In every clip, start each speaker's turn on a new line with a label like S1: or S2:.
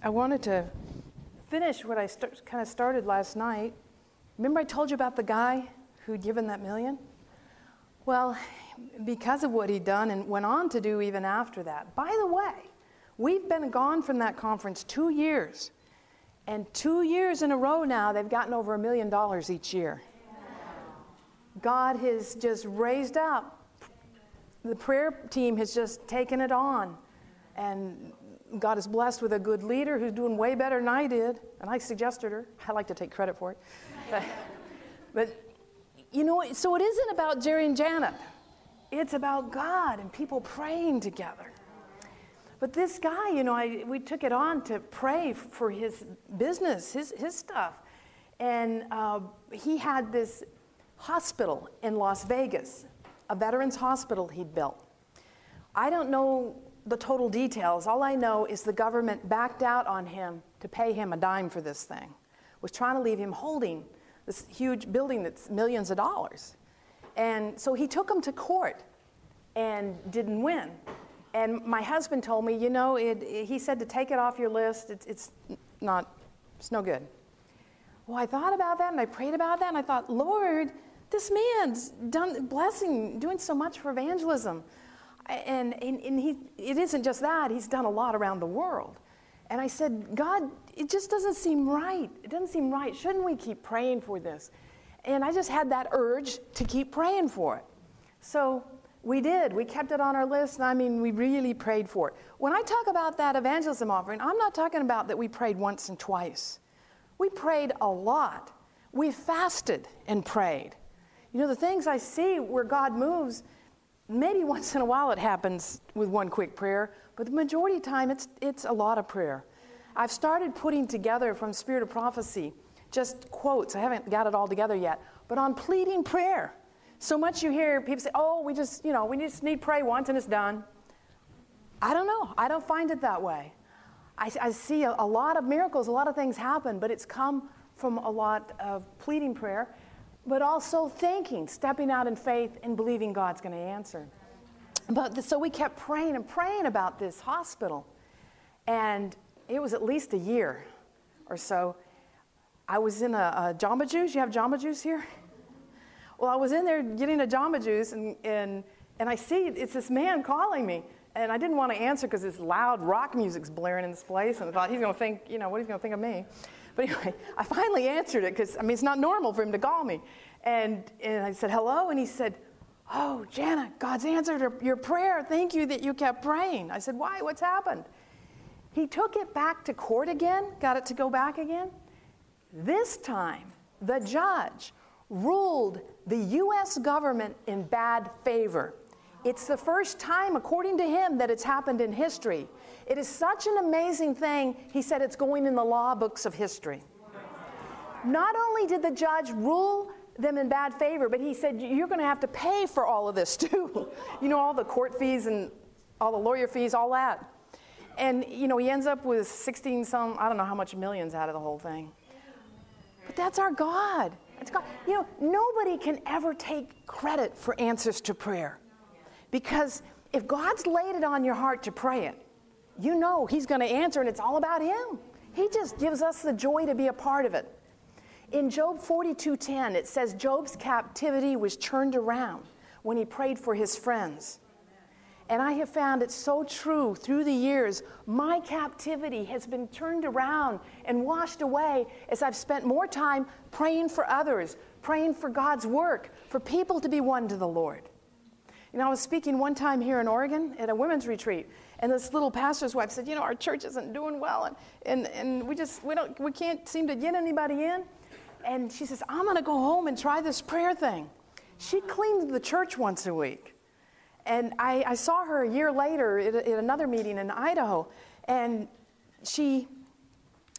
S1: I wanted to finish what I kind of started last night. Remember, I told you about the guy who'd given that million? Well, because of what he'd done and went on to do even after that. By the way, we've been gone from that conference two years. And two years in a row now, they've gotten over a million dollars each year. God has just raised up. The prayer team has just taken it on. And God is blessed with a good leader who's doing way better than I did. And I suggested her. I like to take credit for it. But, you know, so it isn't about Jerry and Janet. It's about God and people praying together. But this guy, you know, I, we took it on to pray for his business, his, his stuff. And uh, he had this hospital in Las Vegas, a veterans hospital he'd built. I don't know the total details. All I know is the government backed out on him to pay him a dime for this thing, was trying to leave him holding this huge building that's millions of dollars. And so he took him to court and didn't win. And my husband told me, you know, it, it, he said to take it off your list. It's, it's not, it's no good. Well, I thought about that and I prayed about that and I thought, Lord, this man's done blessing, doing so much for evangelism. And, and, and he, it isn't just that, he's done a lot around the world. And I said, God, it just doesn't seem right. It doesn't seem right. Shouldn't we keep praying for this? And I just had that urge to keep praying for it. So we did. We kept it on our list, and I mean, we really prayed for it. When I talk about that evangelism offering, I'm not talking about that we prayed once and twice. We prayed a lot. We fasted and prayed. You know, the things I see where God moves, maybe once in a while it happens with one quick prayer, but the majority of time it's, it's a lot of prayer. I've started putting together from Spirit of Prophecy just quotes. I haven't got it all together yet, but on pleading prayer. So much you hear people say, oh, we just, you know, we just need pray once and it's done. I don't know. I don't find it that way. I, I see a, a lot of miracles, a lot of things happen, but it's come from a lot of pleading prayer but also thinking, stepping out in faith and believing God's going to answer. But so we kept praying and praying about this hospital. And it was at least a year or so. I was in a, a Jamba Juice. You have Jamba Juice here? Well, I was in there getting a Jamba Juice, and, and, and I see it's this man calling me. And I didn't want to answer because this loud rock music's blaring in this place. And I thought, he's going to think, you know, what he's going to think of me. But anyway, I finally answered it because, I mean, it's not normal for him to call me. And, and I said, hello. And he said, oh, Jana, God's answered your prayer. Thank you that you kept praying. I said, why? What's happened? He took it back to court again, got it to go back again. This time, the judge ruled the U.S. government in bad favor. It's the first time, according to him, that it's happened in history. It is such an amazing thing, he said it's going in the law books of history. Not only did the judge rule them in bad favor, but he said, You're going to have to pay for all of this too. you know, all the court fees and all the lawyer fees, all that. And, you know, he ends up with 16 some, I don't know how much millions out of the whole thing. But that's our God. That's God. You know, nobody can ever take credit for answers to prayer. Because if God's laid it on your heart to pray it, you know He's going to answer, and it's all about Him. He just gives us the joy to be a part of it. In Job 42:10, it says Job's captivity was turned around when he prayed for his friends. And I have found it so true through the years. My captivity has been turned around and washed away as I've spent more time praying for others, praying for God's work, for people to be won to the Lord. You know, I was speaking one time here in Oregon at a women's retreat, and this little pastor's wife said, "You know, our church isn't doing well, and and, and we just we don't we can't seem to get anybody in." And she says, "I'm going to go home and try this prayer thing." She cleaned the church once a week, and I, I saw her a year later at, at another meeting in Idaho, and she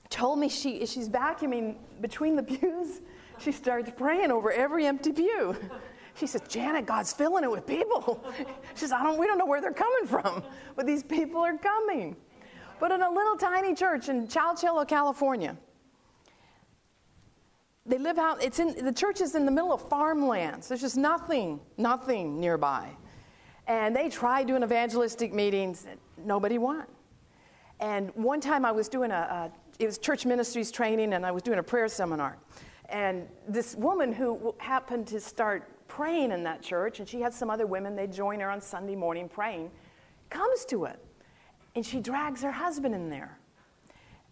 S1: told me she she's vacuuming between the pews. She starts praying over every empty pew. She says, Janet, God's filling it with people. She says, I don't, we don't know where they're coming from, but these people are coming. But in a little tiny church in Chowchilla, California, they live out, it's in, the church is in the middle of farmlands. There's just nothing, nothing nearby. And they tried doing evangelistic meetings, nobody won. And one time I was doing a, a it was church ministries training, and I was doing a prayer seminar. And this woman who happened to start praying in that church, and she had some other women, they'd join her on Sunday morning praying, comes to it. And she drags her husband in there.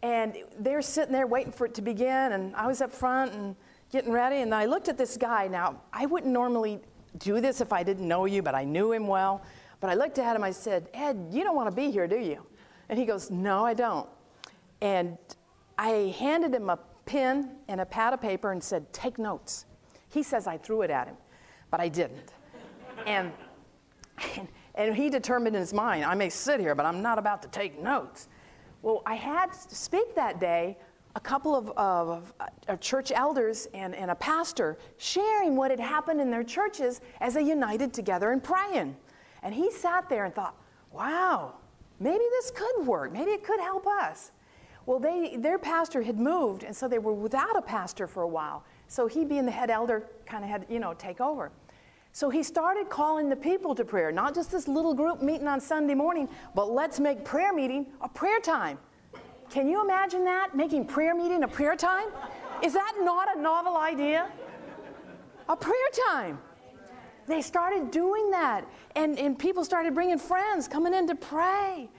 S1: And they're sitting there waiting for it to begin, and I was up front and getting ready, and I looked at this guy. Now, I wouldn't normally do this if I didn't know you, but I knew him well. But I looked at him, I said, Ed, you don't want to be here, do you? And he goes, No, I don't. And I handed him a pen and a pad of paper and said, Take notes. He says I threw it at him, but I didn't. and, and, and he determined in his mind, I may sit here, but I'm not about to take notes. Well, I had to speak that day a couple of, of uh, church elders and, and a pastor sharing what had happened in their churches as they united together and praying. And he sat there and thought, wow, maybe this could work. Maybe it could help us. Well, they, their pastor had moved, and so they were without a pastor for a while. So he, being the head elder, kind of had, you know, take over. So he started calling the people to prayer, not just this little group meeting on Sunday morning, but let's make prayer meeting a prayer time. Can you imagine that? Making prayer meeting a prayer time? Is that not a novel idea? A prayer time. They started doing that, and, and people started bringing friends coming in to pray.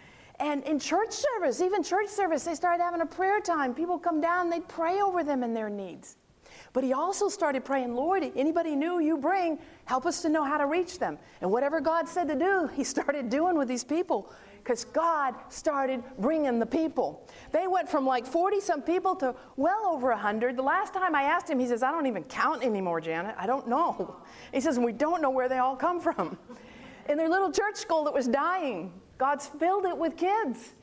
S1: And in church service, even church service, they started having a prayer time. People come down, they pray over them and their needs. But he also started praying, Lord, anybody new you bring, help us to know how to reach them. And whatever God said to do, he started doing with these people because God started bringing the people. They went from like 40 some people to well over 100. The last time I asked him, he says, I don't even count anymore, Janet. I don't know. He says, we don't know where they all come from. In their little church school that was dying, God's filled it with kids.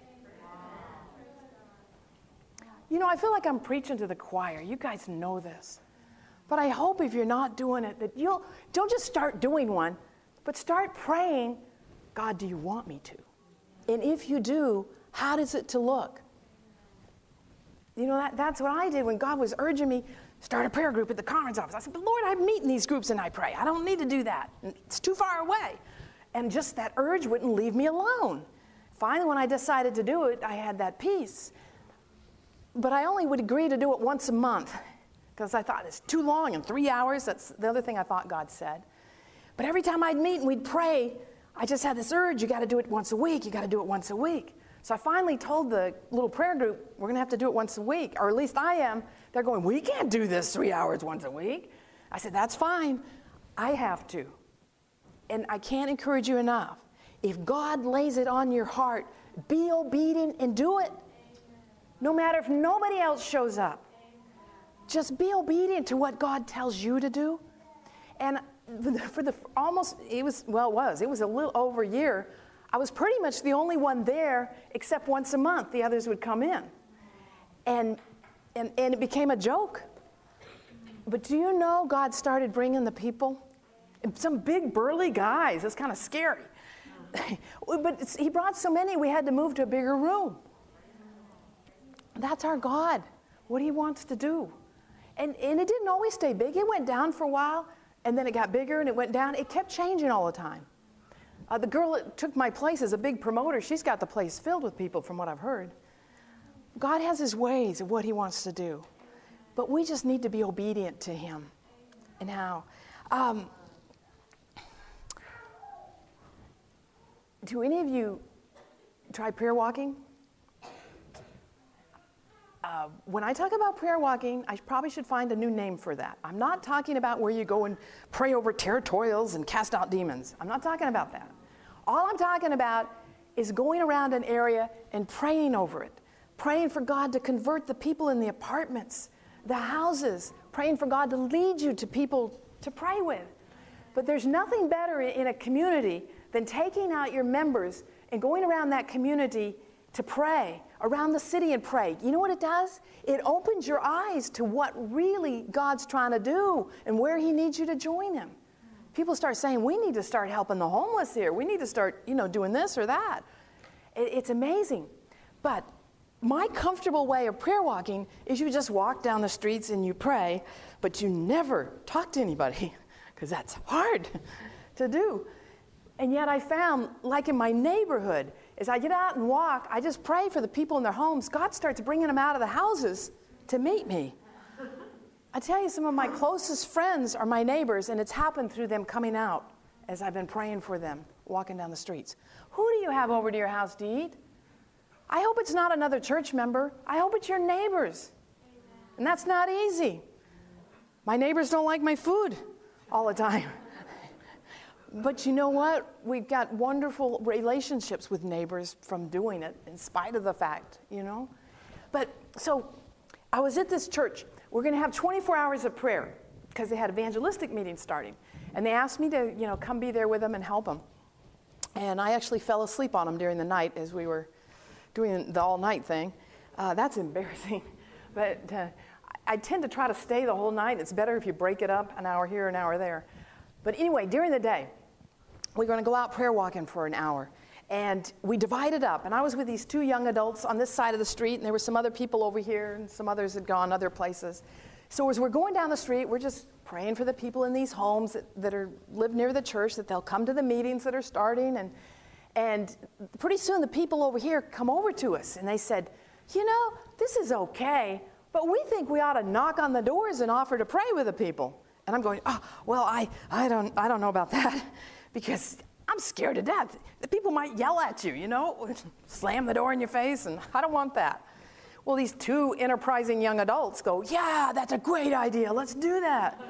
S1: You know, I feel like I'm preaching to the choir. You guys know this. But I hope if you're not doing it, that you'll don't just start doing one, but start praying, God, do you want me to? And if you do, how does it to look? You know, that, that's what I did when God was urging me, start a prayer group at the conference office. I said, but Lord, I meet in these groups and I pray. I don't need to do that. It's too far away. And just that urge wouldn't leave me alone. Finally, when I decided to do it, I had that peace. But I only would agree to do it once a month because I thought it's too long in three hours. That's the other thing I thought God said. But every time I'd meet and we'd pray, I just had this urge you got to do it once a week, you got to do it once a week. So I finally told the little prayer group, we're going to have to do it once a week, or at least I am. They're going, we can't do this three hours once a week. I said, that's fine. I have to. And I can't encourage you enough. If God lays it on your heart, be obedient and do it. No matter if nobody else shows up. Just be obedient to what God tells you to do. And for the almost, it was, well, it was, it was a little over a year. I was pretty much the only one there, except once a month, the others would come in. And, and, and it became a joke. But do you know God started bringing the people? Some big burly guys. It's kind of scary. but he brought so many, we had to move to a bigger room. That's our God, what he wants to do. And, and it didn't always stay big. It went down for a while, and then it got bigger and it went down. It kept changing all the time. Uh, the girl that took my place is a big promoter. She's got the place filled with people, from what I've heard. God has his ways of what he wants to do, but we just need to be obedient to him and how. Um, do any of you try prayer walking? Uh, when I talk about prayer walking, I probably should find a new name for that. I'm not talking about where you go and pray over territorials and cast out demons. I'm not talking about that. All I'm talking about is going around an area and praying over it, praying for God to convert the people in the apartments, the houses, praying for God to lead you to people to pray with. But there's nothing better in a community than taking out your members and going around that community to pray around the city and pray. You know what it does? It opens your eyes to what really God's trying to do and where He needs you to join Him. People start saying, we need to start helping the homeless here. We need to start, you know, doing this or that. It's amazing. But my comfortable way of prayer walking is you just walk down the streets and you pray, but you never talk to anybody because that's hard to do. And yet I found, like in my neighborhood, as I get out and walk, I just pray for the people in their homes. God starts bringing them out of the houses to meet me. I tell you, some of my closest friends are my neighbors, and it's happened through them coming out as I've been praying for them, walking down the streets. Who do you have over to your house to eat? I hope it's not another church member. I hope it's your neighbors. And that's not easy. My neighbors don't like my food all the time. But you know what? We've got wonderful relationships with neighbors from doing it, in spite of the fact, you know? But so I was at this church. We're going to have 24 hours of prayer because they had evangelistic meetings starting. And they asked me to, you know, come be there with them and help them. And I actually fell asleep on them during the night as we were doing the all night thing. Uh, that's embarrassing. But uh, I tend to try to stay the whole night. It's better if you break it up an hour here, an hour there. But anyway, during the day, we're going to go out prayer walking for an hour. And we divided up. And I was with these two young adults on this side of the street, and there were some other people over here, and some others had gone other places. So as we're going down the street, we're just praying for the people in these homes that, that are live near the church, that they'll come to the meetings that are starting. And, and pretty soon the people over here come over to us, and they said, You know, this is okay, but we think we ought to knock on the doors and offer to pray with the people. And I'm going, oh, well, I, I, don't, I don't know about that because I'm scared to death. The people might yell at you, you know, slam the door in your face, and I don't want that. Well, these two enterprising young adults go, yeah, that's a great idea. Let's do that.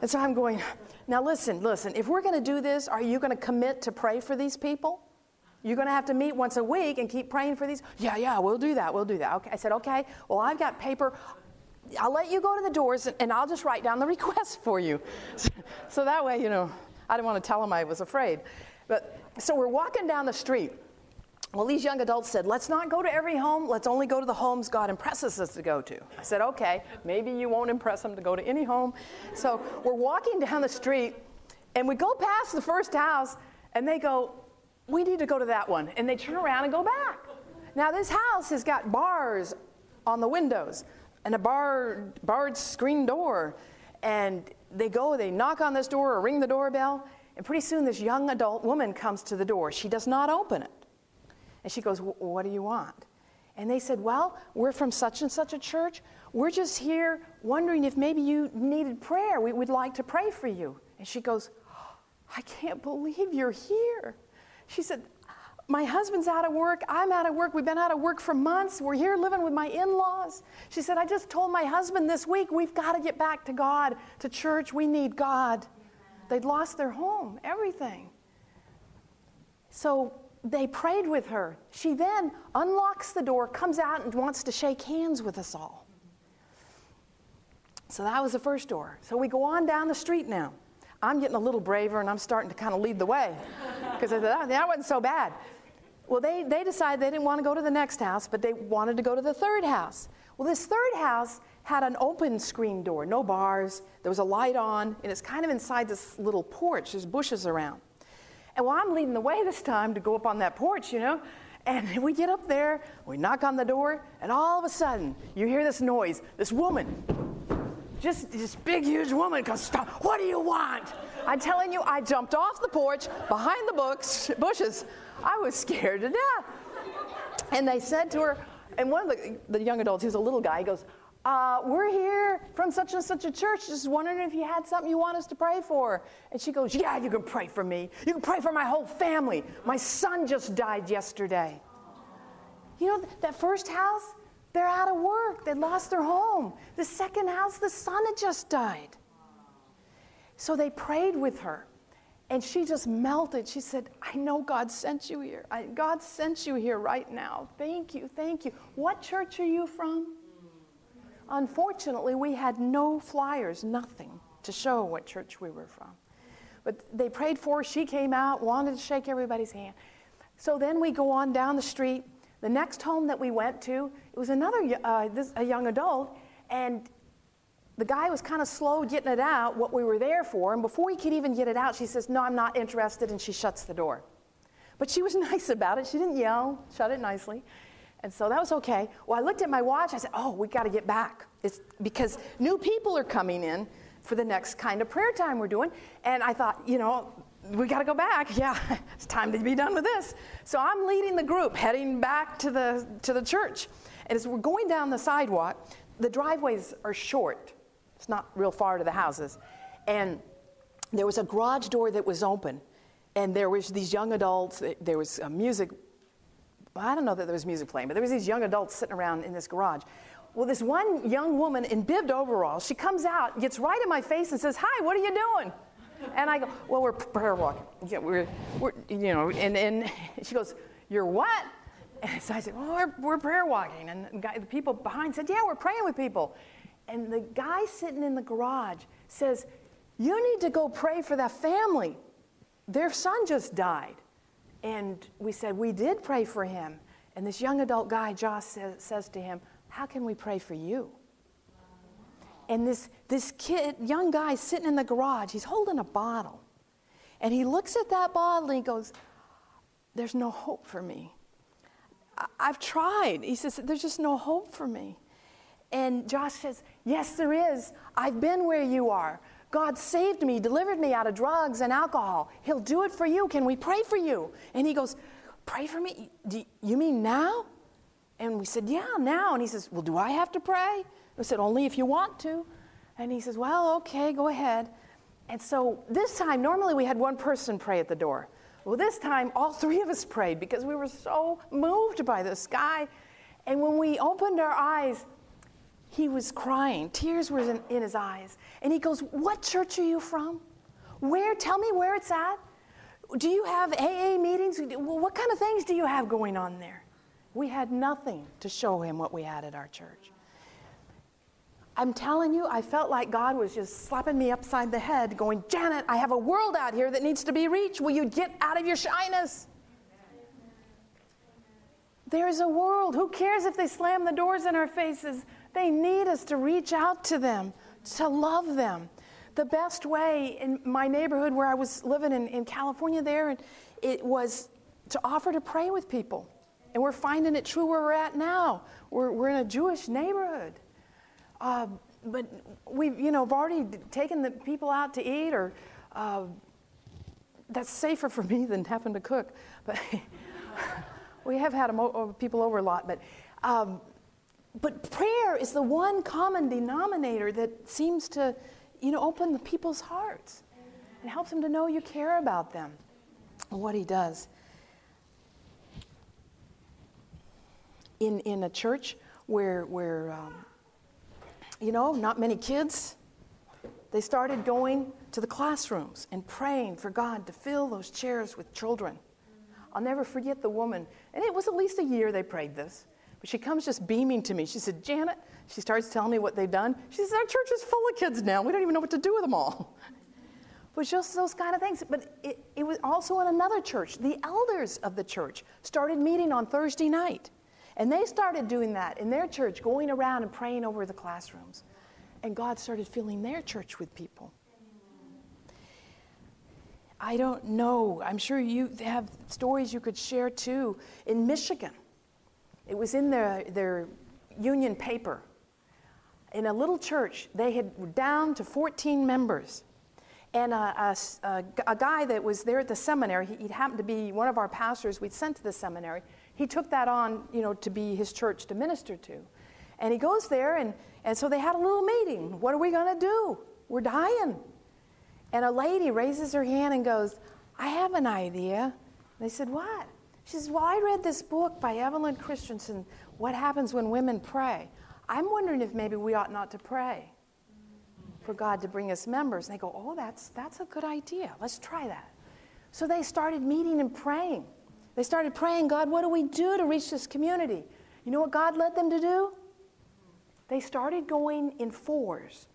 S1: And so I'm going, now listen, listen, if we're going to do this, are you going to commit to pray for these people? You're going to have to meet once a week and keep praying for these? Yeah, yeah, we'll do that. We'll do that. Okay. I said, okay, well, I've got paper. I'll let you go to the doors and I'll just write down the request for you. So that way, you know, I didn't want to tell him I was afraid. But so we're walking down the street. Well, these young adults said, let's not go to every home. Let's only go to the homes God impresses us to go to. I said, okay, maybe you won't impress them to go to any home. So we're walking down the street and we go past the first house and they go, we need to go to that one. And they turn around and go back. Now, this house has got bars on the windows and a bar, barred screen door. And they go, they knock on this door or ring the doorbell. And pretty soon, this young adult woman comes to the door. She does not open it. And she goes, What do you want? And they said, Well, we're from such and such a church. We're just here wondering if maybe you needed prayer. We would like to pray for you. And she goes, I can't believe you're here. She said, My husband's out of work. I'm out of work. We've been out of work for months. We're here living with my in laws. She said, I just told my husband this week, we've got to get back to God, to church. We need God. They'd lost their home, everything. So they prayed with her. She then unlocks the door, comes out, and wants to shake hands with us all. So that was the first door. So we go on down the street now. I'm getting a little braver and I'm starting to kind of lead the way because I thought, oh, that wasn't so bad. Well, they, they decided they didn't want to go to the next house, but they wanted to go to the third house. Well, this third house had an open screen door, no bars. There was a light on, and it's kind of inside this little porch. There's bushes around. And well, I'm leading the way this time to go up on that porch, you know. And we get up there, we knock on the door, and all of a sudden, you hear this noise. This woman just this big, huge woman goes, Stop. What do you want? I'm telling you, I jumped off the porch behind the books, bushes. I was scared to death. And they said to her, and one of the, the young adults, who's a little guy, he goes, uh, We're here from such and such a church, just wondering if you had something you want us to pray for. And she goes, Yeah, you can pray for me. You can pray for my whole family. My son just died yesterday. You know, that first house, they're out of work. They lost their home. The second house, the son had just died. So they prayed with her. And she just melted. She said, I know God sent you here. I, God sent you here right now. Thank you, thank you. What church are you from? Unfortunately, we had no flyers, nothing to show what church we were from. But they prayed for her. She came out, wanted to shake everybody's hand. So then we go on down the street the next home that we went to, it was another uh, this, a young adult, and the guy was kind of slow getting it out, what we were there for. And before he could even get it out, she says, No, I'm not interested, and she shuts the door. But she was nice about it. She didn't yell, shut it nicely. And so that was okay. Well, I looked at my watch. I said, Oh, we got to get back. It's because new people are coming in for the next kind of prayer time we're doing. And I thought, you know, we got to go back. Yeah, it's time to be done with this. So I'm leading the group, heading back to the, to the church. And as we're going down the sidewalk, the driveways are short. It's not real far to the houses. And there was a garage door that was open. And there was these young adults, eh, there was music. I don't know that there was music playing, but there was these young adults sitting around in this garage. Well, this one young woman in bibbed overalls, she comes out, gets right in my face and says, Hi, what are you doing? And I go, Well, we're prayer walking. Yeah, we're, we're you know, and, and she goes, You're what? And so I said, Well, we're, we're prayer walking. And the, guy, the people behind said, Yeah, we're praying with people. And the guy sitting in the garage says, You need to go pray for that family. Their son just died. And we said, We did pray for him. And this young adult guy, Josh, says, says to him, How can we pray for you? And this, this kid, young guy sitting in the garage, he's holding a bottle. And he looks at that bottle and he goes, There's no hope for me. I've tried. He says, There's just no hope for me. And Josh says, Yes, there is. I've been where you are. God saved me, delivered me out of drugs and alcohol. He'll do it for you. Can we pray for you? And he goes, Pray for me? Do you mean now? And we said, Yeah, now. And he says, Well, do I have to pray? I said, Only if you want to. And he says, Well, okay, go ahead. And so this time, normally we had one person pray at the door. Well, this time, all three of us prayed because we were so moved by this guy. And when we opened our eyes, he was crying. Tears were in, in his eyes. And he goes, What church are you from? Where? Tell me where it's at. Do you have AA meetings? What kind of things do you have going on there? We had nothing to show him what we had at our church. I'm telling you, I felt like God was just slapping me upside the head, going, Janet, I have a world out here that needs to be reached. Will you get out of your shyness? There is a world. Who cares if they slam the doors in our faces? They need us to reach out to them, to love them. The best way in my neighborhood where I was living in, in California, there, it was to offer to pray with people. And we're finding it true where we're at now. We're, we're in a Jewish neighborhood. Uh, but we've, you know, have already taken the people out to eat, or uh, that's safer for me than having to cook. But we have had mo- people over a lot. But, um, but prayer is the one common denominator that seems to, you know, open the people's hearts and helps them to know you care about them and what He does. In, in a church where, where um, you know, not many kids. They started going to the classrooms and praying for God to fill those chairs with children. I'll never forget the woman, and it was at least a year they prayed this. But she comes just beaming to me. She said, Janet, she starts telling me what they've done. She says, Our church is full of kids now. We don't even know what to do with them all. But just those kind of things. But it, it was also in another church. The elders of the church started meeting on Thursday night. And they started doing that in their church, going around and praying over the classrooms. And God started filling their church with people. I don't know. I'm sure you have stories you could share too. In Michigan, it was in their, their union paper. In a little church, they had down to 14 members. And a, a, a, guy that was there at the seminary, he, he happened to be one of our pastors we'd sent to the seminary he took that on, you know, to be his church to minister to. And he goes there, and, and so they had a little meeting. What are we going to do? We're dying. And a lady raises her hand and goes, I have an idea. They said, What? She says, Well, I read this book by Evelyn Christenson, What Happens When Women Pray. I'm wondering if maybe we ought not to pray for God to bring us members. And they go, Oh, that's, that's a good idea. Let's try that. So they started meeting and praying. They started praying, God, what do we do to reach this community? You know what God led them to do? They started going in fours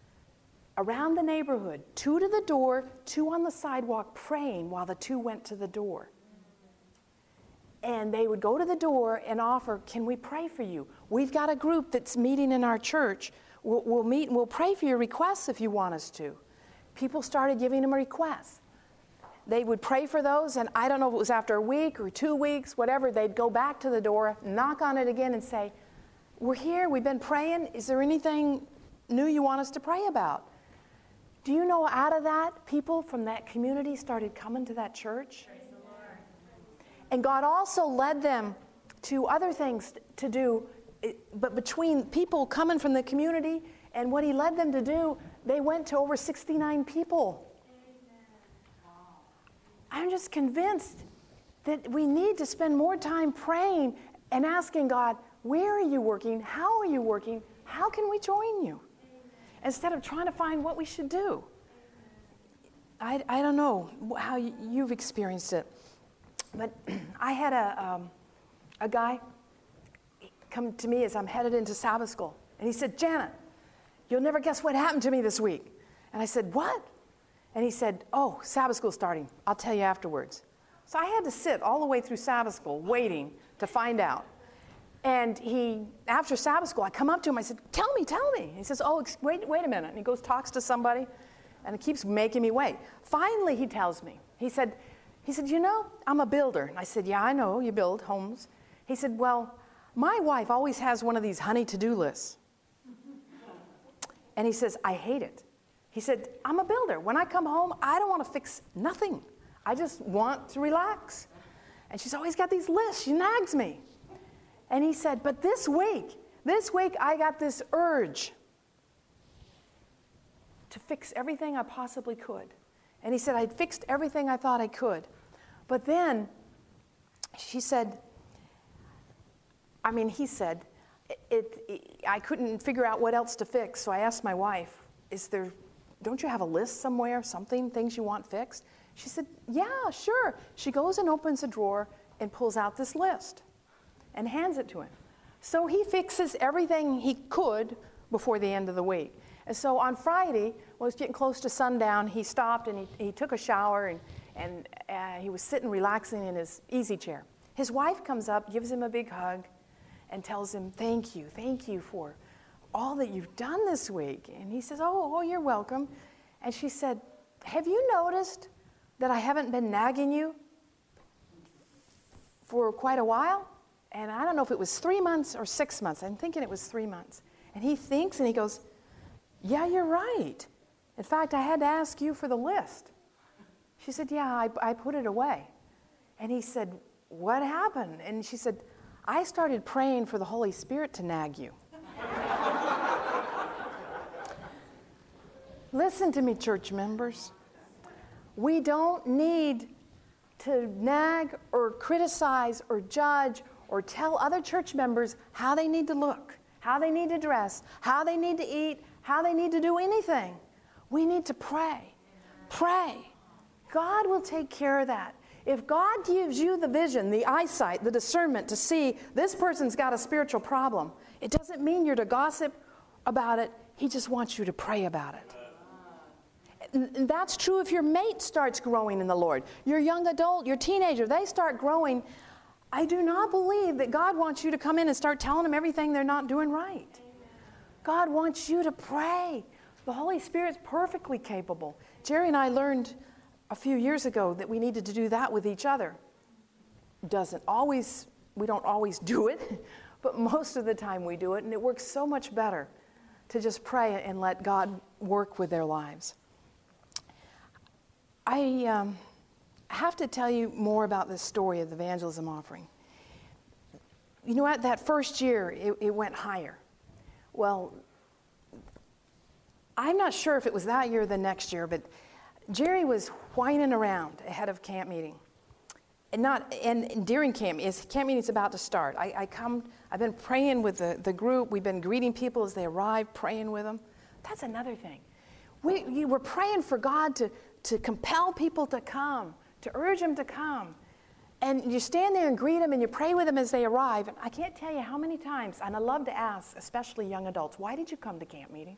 S1: around the neighborhood, two to the door, two on the sidewalk, praying while the two went to the door. And they would go to the door and offer, Can we pray for you? We've got a group that's meeting in our church. We'll, we'll meet and we'll pray for your requests if you want us to. People started giving them requests they would pray for those, and I don't know if it was after a week or two weeks, whatever, they'd go back to the door, knock on it again, and say, We're here, we've been praying. Is there anything new you want us to pray about? Do you know out of that, people from that community started coming to that church? And God also led them to other things to do. But between people coming from the community and what He led them to do, they went to over 69 people. Just convinced that we need to spend more time praying and asking God, where are you working? How are you working? How can we join you? Instead of trying to find what we should do. I, I don't know how you've experienced it, but I had a, um, a guy come to me as I'm headed into Sabbath school, and he said, Janet, you'll never guess what happened to me this week. And I said, What? And he said, Oh, Sabbath school starting. I'll tell you afterwards. So I had to sit all the way through Sabbath school waiting to find out. And he, after Sabbath school, I come up to him. I said, "Tell me, tell me." He says, "Oh, wait, wait a minute." And he goes, talks to somebody, and it keeps making me wait. Finally, he tells me. He said, "He said, you know, I'm a builder." And I said, "Yeah, I know. You build homes." He said, "Well, my wife always has one of these honey to-do lists." And he says, "I hate it." He said, "I'm a builder. When I come home, I don't want to fix nothing. I just want to relax." And she's always got these lists. She nags me. And he said, But this week, this week I got this urge to fix everything I possibly could. And he said, I'd fixed everything I thought I could. But then she said, I mean, he said, it, it, I couldn't figure out what else to fix. So I asked my wife, Is there, don't you have a list somewhere, something, things you want fixed? She said, Yeah, sure. She goes and opens a drawer and pulls out this list and hands it to him. So he fixes everything he could before the end of the week. And so on Friday, when it was getting close to sundown, he stopped and he, he took a shower and, and uh, he was sitting relaxing in his easy chair. His wife comes up, gives him a big hug, and tells him, Thank you, thank you for all that you've done this week. And he says, Oh, oh you're welcome. And she said, Have you noticed that I haven't been nagging you for quite a while? and I don't know if it was three months or six months. I'm thinking it was three months. And he thinks and he goes, Yeah, you're right. In fact, I had to ask you for the list. She said, Yeah, I, I put it away. And he said, What happened? And she said, I started praying for the Holy Spirit to nag you. Listen to me, church members. We don't need to nag or criticize or judge or tell other church members how they need to look, how they need to dress, how they need to eat, how they need to do anything. We need to pray. Pray. God will take care of that. If God gives you the vision, the eyesight, the discernment to see this person's got a spiritual problem, it doesn't mean you're to gossip about it. He just wants you to pray about it. That's true if your mate starts growing in the Lord. Your young adult, your teenager, they start growing. I do not believe that God wants you to come in and start telling them everything they're not doing right. God wants you to pray. The Holy Spirit's perfectly capable. Jerry and I learned a few years ago that we needed to do that with each other. Doesn't always, we don't always do it, but most of the time we do it, and it works so much better to just pray and let God work with their lives. I. Um, have to tell you more about this story of the evangelism offering. You know what? That first year, it, it went higher. Well, I'm not sure if it was that year or the next year, but Jerry was whining around ahead of camp meeting. And not and during camp is camp meeting's about to start. I, I come I've been praying with the, the group. We've been greeting people as they arrive, praying with them. That's another thing. We, we were praying for God to, to compel people to come to urge them to come. And you stand there and greet them and you pray with them as they arrive. And I can't tell you how many times, and I love to ask, especially young adults, why did you come to camp meeting?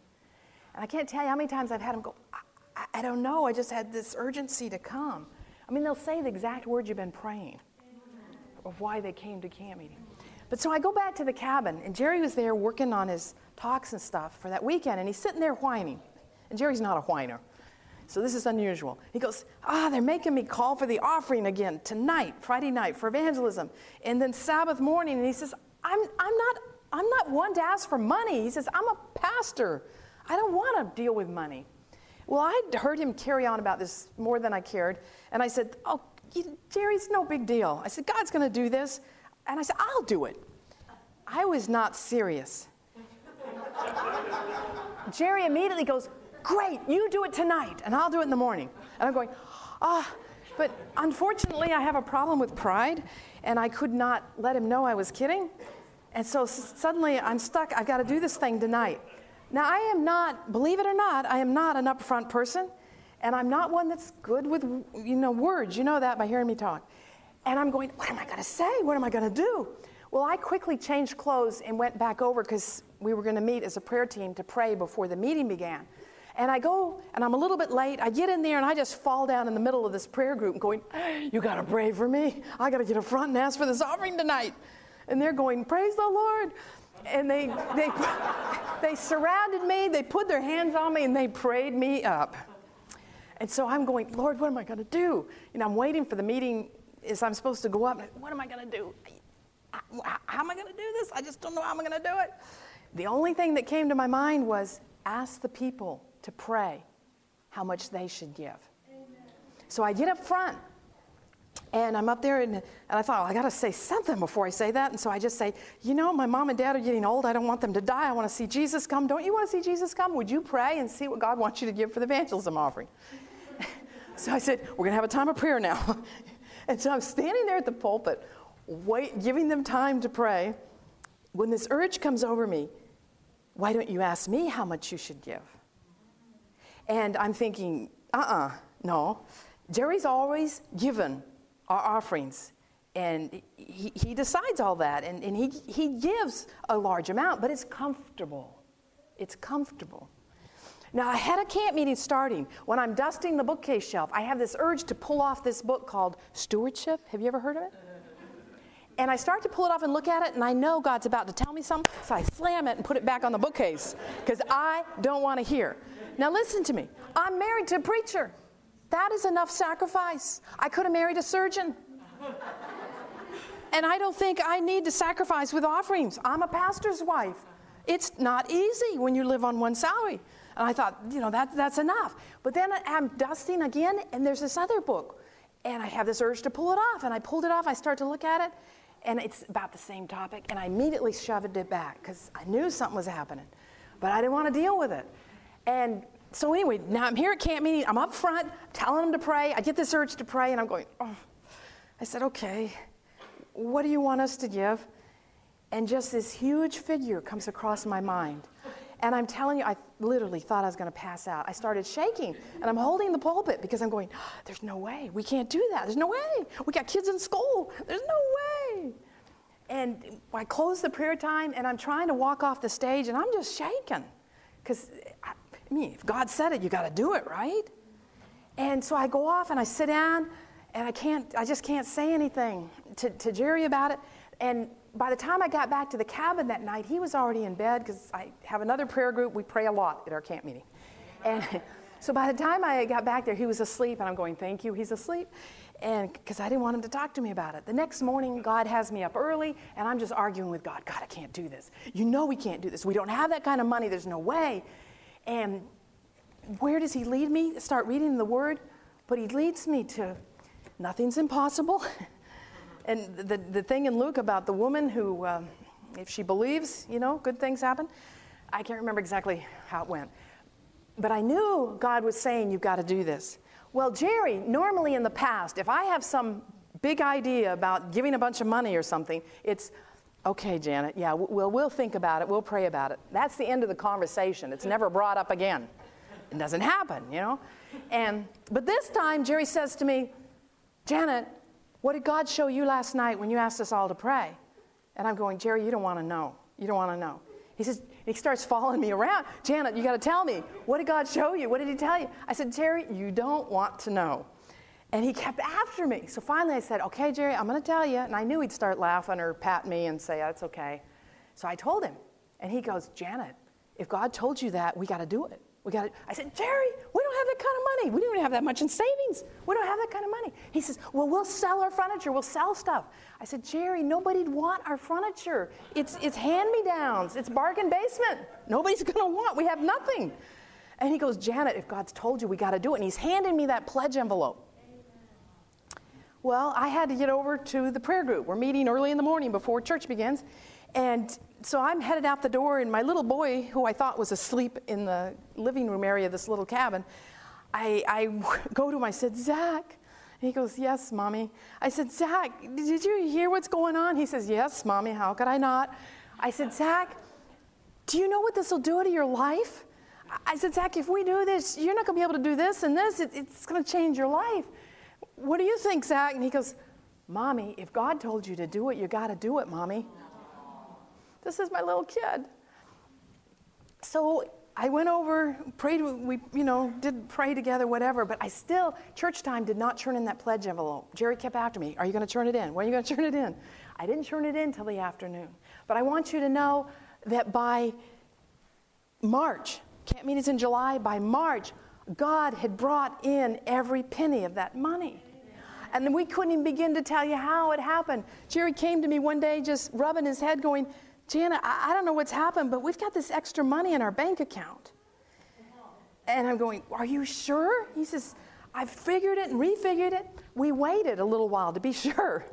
S1: And I can't tell you how many times I've had them go, I, I, I don't know, I just had this urgency to come. I mean, they'll say the exact words you've been praying of why they came to camp meeting. But so I go back to the cabin, and Jerry was there working on his talks and stuff for that weekend, and he's sitting there whining. And Jerry's not a whiner. So this is unusual. He goes, Ah, they're making me call for the offering again tonight, Friday night, for evangelism. And then Sabbath morning, and he says, I'm, I'm, not, I'm not one to ask for money. He says, I'm a pastor. I don't want to deal with money. Well, I'd heard him carry on about this more than I cared. And I said, Oh, Jerry, it's no big deal. I said, God's going to do this. And I said, I'll do it. I was not serious. Jerry immediately goes, Great, you do it tonight, and I'll do it in the morning. And I'm going, Ah, but unfortunately, I have a problem with pride, and I could not let him know I was kidding. And so s- suddenly I'm stuck. I've got to do this thing tonight. Now, I am not, believe it or not, I am not an upfront person, and I'm not one that's good with, you know, words. You know that by hearing me talk. And I'm going, what am I going to say? What am I going to do? Well, I quickly changed clothes and went back over because we were going to meet as a prayer team to pray before the meeting began. And I go, and I'm a little bit late. I get in there, and I just fall down in the middle of this prayer group, and going, You got to pray for me. I got to get up front and ask for this offering tonight. And they're going, Praise the Lord. And they, they, they surrounded me, they put their hands on me, and they prayed me up. And so I'm going, Lord, what am I going to do? Know, I'm waiting for the meeting as I'm supposed to go up. What am I going to do? How am I going to do this? I just don't know how I'm going to do it. The only thing that came to my mind was ask the people to pray how much they should give. Amen. So I get up front and I'm up there and, and I thought, well, I got to say something before I say that. And so I just say, you know, my mom and dad are getting old. I don't want them to die. I want to see Jesus come. Don't you want to see Jesus come? Would you pray and see what God wants you to give for the evangelism offering? so I said, we're going to have a time of prayer now. and so I'm standing there at the pulpit, wait, giving them time to pray. When this urge comes over me, why don't you ask me how much you should give? And I'm thinking, uh uh-uh, uh no. Jerry's always given our offerings. And he, he decides all that. And, and he, he gives a large amount, but it's comfortable. It's comfortable. Now, I had a camp meeting starting. When I'm dusting the bookcase shelf, I have this urge to pull off this book called Stewardship. Have you ever heard of it? And I start to pull it off and look at it, and I know God's about to tell me something, so I slam it and put it back on the bookcase because I don't want to hear. Now, listen to me. I'm married to a preacher. That is enough sacrifice. I could have married a surgeon. and I don't think I need to sacrifice with offerings. I'm a pastor's wife. It's not easy when you live on one salary. And I thought, you know, that, that's enough. But then I'm dusting again, and there's this other book. And I have this urge to pull it off. And I pulled it off. I start to look at it, and it's about the same topic. And I immediately shoved it back because I knew something was happening. But I didn't want to deal with it. And so anyway, now I'm here at camp meeting. I'm up front telling them to pray. I get this urge to pray, and I'm going, oh. I said, okay, what do you want us to give? And just this huge figure comes across my mind. And I'm telling you, I literally thought I was going to pass out. I started shaking, and I'm holding the pulpit because I'm going, oh, there's no way. We can't do that. There's no way. We got kids in school. There's no way. And I close the prayer time, and I'm trying to walk off the stage, and I'm just shaking because I mean, if God said it, you got to do it, right? And so I go off and I sit down and I can't, I just can't say anything to, to Jerry about it. And by the time I got back to the cabin that night, he was already in bed because I have another prayer group. We pray a lot at our camp meeting. And so by the time I got back there, he was asleep, and I'm going, Thank you, he's asleep. And because I didn't want him to talk to me about it. The next morning, God has me up early, and I'm just arguing with God God, I can't do this. You know we can't do this. We don't have that kind of money. There's no way. And where does he lead me? Start reading the word, but he leads me to nothing's impossible. and the, the thing in Luke about the woman who, um, if she believes, you know, good things happen. I can't remember exactly how it went. But I knew God was saying, You've got to do this. Well, Jerry, normally in the past, if I have some big idea about giving a bunch of money or something, it's, Okay, Janet, yeah, we'll, we'll think about it, we'll pray about it. That's the end of the conversation. It's never brought up again. It doesn't happen, you know? And, but this time, Jerry says to me, Janet, what did God show you last night when you asked us all to pray? And I'm going, Jerry, you don't want to know. You don't want to know. He says, he starts following me around. Janet, you got to tell me. What did God show you? What did he tell you? I said, Jerry, you don't want to know. And he kept after me. So finally I said, Okay, Jerry, I'm going to tell you. And I knew he'd start laughing or pat me and say, That's okay. So I told him. And he goes, Janet, if God told you that, we got to do it. We got it. I said, Jerry, we don't have that kind of money. We don't even have that much in savings. We don't have that kind of money. He says, Well, we'll sell our furniture. We'll sell stuff. I said, Jerry, nobody'd want our furniture. It's, it's hand me downs, it's bargain basement. Nobody's going to want. We have nothing. And he goes, Janet, if God's told you, we got to do it. And he's handing me that pledge envelope. Well, I had to get over to the prayer group. We're meeting early in the morning before church begins. And so I'm headed out the door, and my little boy, who I thought was asleep in the living room area of this little cabin, I, I go to him. I said, Zach. And he goes, Yes, mommy. I said, Zach, did you hear what's going on? He says, Yes, mommy. How could I not? I said, Zach, do you know what this will do to your life? I said, Zach, if we do this, you're not going to be able to do this and this. It, it's going to change your life. What do you think, Zach? And he goes, Mommy, if God told you to do it, you got to do it, Mommy. This is my little kid. So I went over, prayed, we, you know, did pray together, whatever, but I still, church time did not turn in that pledge envelope. Jerry kept after me. Are you going to turn it in? When are you going to turn it in? I didn't turn it in till the afternoon. But I want you to know that by March, camp meetings in July, by March, God had brought in every penny of that money. And then we couldn't even begin to tell you how it happened. Jerry came to me one day just rubbing his head, going, Jana, I, I don't know what's happened, but we've got this extra money in our bank account. And I'm going, Are you sure? He says, I've figured it and refigured it. We waited a little while to be sure.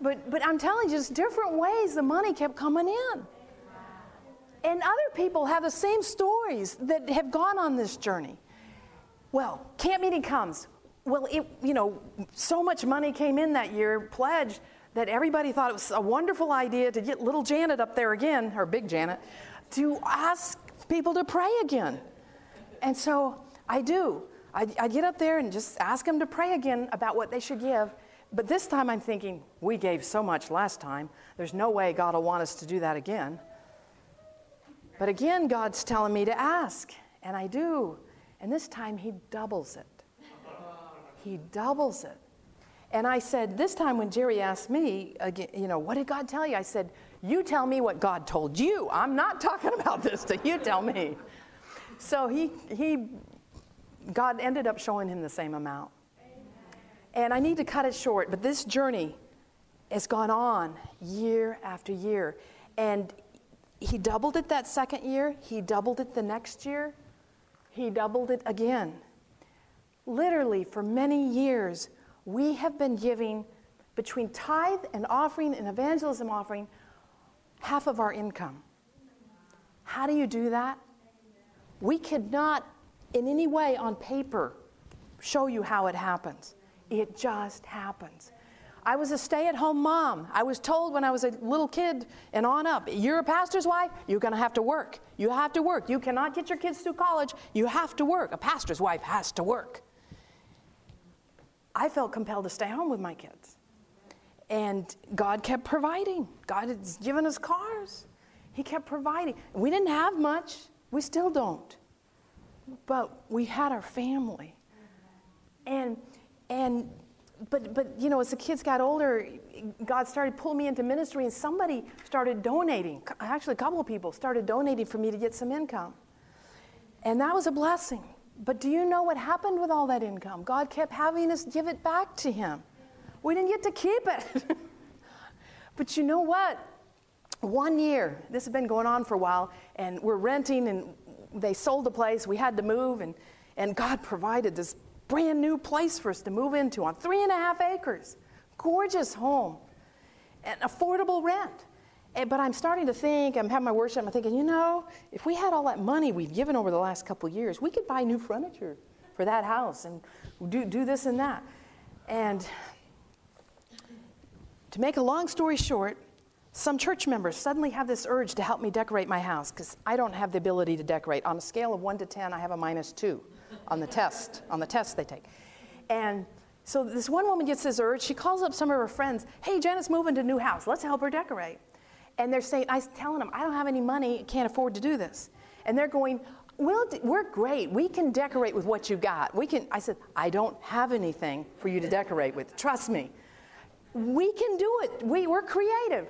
S1: But, but I'm telling you, just different ways the money kept coming in. And other people have the same stories that have gone on this journey. Well, camp meeting comes. Well, it, you know, so much money came in that year, pledged, that everybody thought it was a wonderful idea to get little Janet up there again, or big Janet, to ask people to pray again. And so I do. I, I get up there and just ask them to pray again about what they should give. But this time I'm thinking, we gave so much last time. There's no way God will want us to do that again. But again, God's telling me to ask, and I do. And this time He doubles it. He doubles it. And I said, this time when Jerry asked me, you know, what did God tell you? I said, you tell me what God told you. I'm not talking about this to you tell me. So he, he, God ended up showing him the same amount. And I need to cut it short, but this journey has gone on year after year. And he doubled it that second year, he doubled it the next year, he doubled it again. Literally, for many years, we have been giving between tithe and offering and evangelism offering half of our income. How do you do that? We cannot, in any way on paper, show you how it happens. It just happens. I was a stay at home mom. I was told when I was a little kid and on up, you're a pastor's wife, you're going to have to work. You have to work. You cannot get your kids through college. You have to work. A pastor's wife has to work. I felt compelled to stay home with my kids. And God kept providing. God had given us cars. He kept providing. We didn't have much. We still don't. But we had our family. And and but but you know, as the kids got older, God started pulling me into ministry and somebody started donating. Actually, a couple of people started donating for me to get some income. And that was a blessing. But do you know what happened with all that income? God kept having us give it back to Him. We didn't get to keep it. but you know what? One year, this has been going on for a while, and we're renting, and they sold the place. We had to move, and, and God provided this brand new place for us to move into on three and a half acres. Gorgeous home, and affordable rent. And, but I'm starting to think, I'm having my worship, I'm thinking, you know, if we had all that money we've given over the last couple years, we could buy new furniture for that house and do, do this and that. And to make a long story short, some church members suddenly have this urge to help me decorate my house because I don't have the ability to decorate. On a scale of one to 10, I have a minus two on the test, on the test they take. And so this one woman gets this urge. She calls up some of her friends. Hey, Janet's moving to a new house. Let's help her decorate. And they're saying, I'm telling them, I don't have any money, can't afford to do this. And they're going, we're great. We can decorate with what you got. We can. I said, I don't have anything for you to decorate with. Trust me. We can do it. We, we're creative.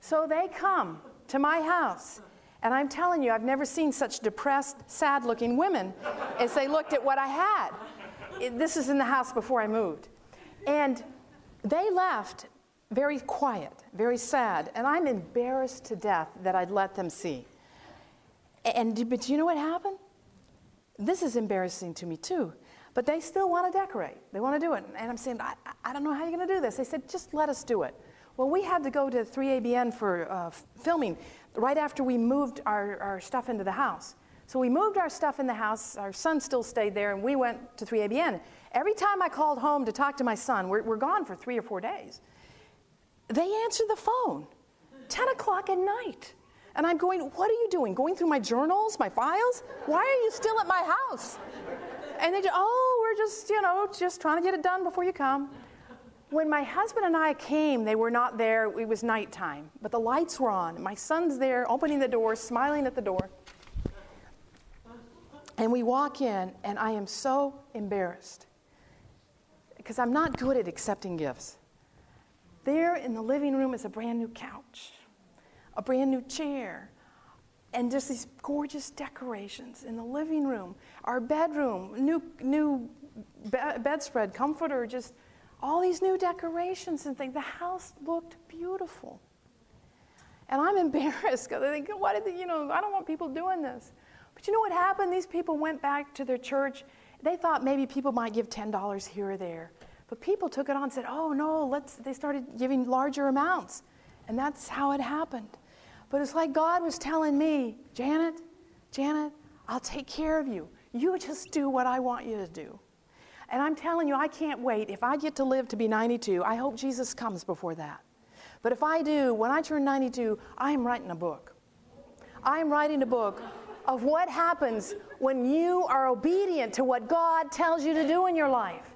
S1: So they come to my house. And I'm telling you, I've never seen such depressed, sad looking women as they looked at what I had. It, this is in the house before I moved. And they left very quiet, very sad, and I'm embarrassed to death that I'd let them see. And but you know what happened? This is embarrassing to me too. But they still want to decorate. They want to do it. And I'm saying, I, I don't know how you're going to do this. They said, just let us do it. Well, we had to go to 3ABN for uh, filming right after we moved our, our stuff into the house. So we moved our stuff in the house. Our son still stayed there, and we went to 3ABN. Every time I called home to talk to my son, we're, we're gone for three or four days, they answer the phone 10 o'clock at night. And I'm going, What are you doing? Going through my journals, my files? Why are you still at my house? And they just, Oh, we're just, you know, just trying to get it done before you come. When my husband and I came, they were not there. It was nighttime, but the lights were on. My son's there, opening the door, smiling at the door. And we walk in, and I am so embarrassed because I'm not good at accepting gifts. There in the living room is a brand new couch, a brand new chair, and just these gorgeous decorations in the living room, our bedroom, new, new be- bedspread, comforter, just all these new decorations and things. The house looked beautiful. And I'm embarrassed because I think, why did you know, I don't want people doing this. But you know what happened? These people went back to their church. They thought maybe people might give $10 here or there. But people took it on and said, oh no, let's, they started giving larger amounts. And that's how it happened. But it's like God was telling me, Janet, Janet, I'll take care of you. You just do what I want you to do. And I'm telling you, I can't wait. If I get to live to be 92, I hope Jesus comes before that. But if I do, when I turn 92, I am writing a book. I am writing a book of what happens when you are obedient to what God tells you to do in your life.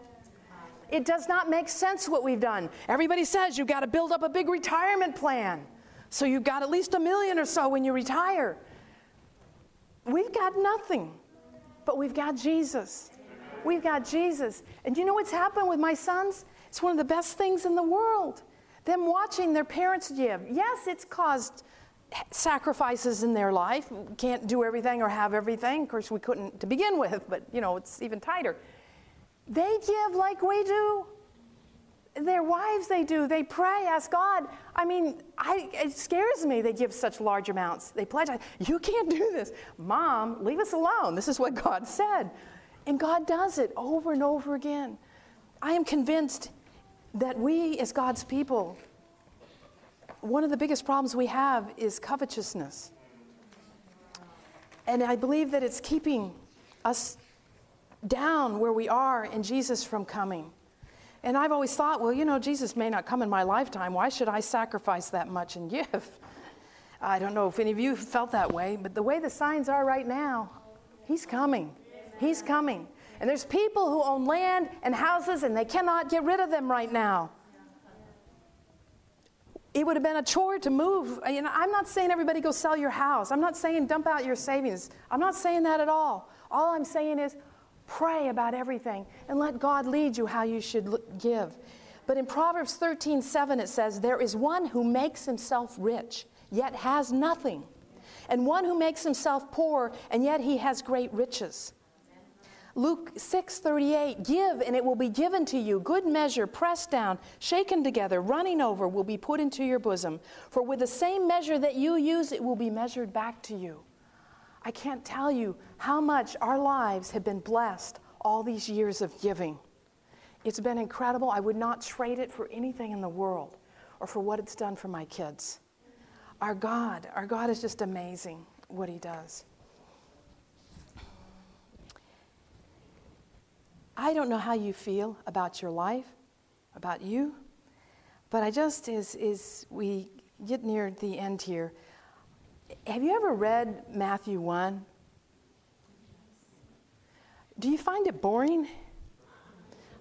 S1: It does not make sense what we've done. Everybody says you've got to build up a big retirement plan. So you've got at least a million or so when you retire. We've got nothing, but we've got Jesus. We've got Jesus. And you know what's happened with my sons? It's one of the best things in the world. Them watching their parents give. Yes, it's caused sacrifices in their life. Can't do everything or have everything. Of course, we couldn't to begin with, but you know, it's even tighter. They give like we do. Their wives, they do. They pray, ask God. I mean, I, it scares me they give such large amounts. They pledge, you can't do this. Mom, leave us alone. This is what God said. And God does it over and over again. I am convinced that we, as God's people, one of the biggest problems we have is covetousness. And I believe that it's keeping us down where we are and Jesus from coming. And I've always thought, well, you know, Jesus may not come in my lifetime. Why should I sacrifice that much and give? I don't know if any of you felt that way, but the way the signs are right now, He's coming. He's coming. And there's people who own land and houses and they cannot get rid of them right now. It would have been a chore to move. I'm not saying everybody go sell your house. I'm not saying dump out your savings. I'm not saying that at all. All I'm saying is pray about everything and let God lead you how you should give. But in Proverbs 13 7, it says, There is one who makes himself rich, yet has nothing, and one who makes himself poor, and yet he has great riches. Luke 6:38 Give and it will be given to you good measure pressed down shaken together running over will be put into your bosom for with the same measure that you use it will be measured back to you. I can't tell you how much our lives have been blessed all these years of giving. It's been incredible. I would not trade it for anything in the world or for what it's done for my kids. Our God, our God is just amazing what he does. I don't know how you feel about your life, about you, but I just, as, as we get near the end here, have you ever read Matthew 1? Do you find it boring?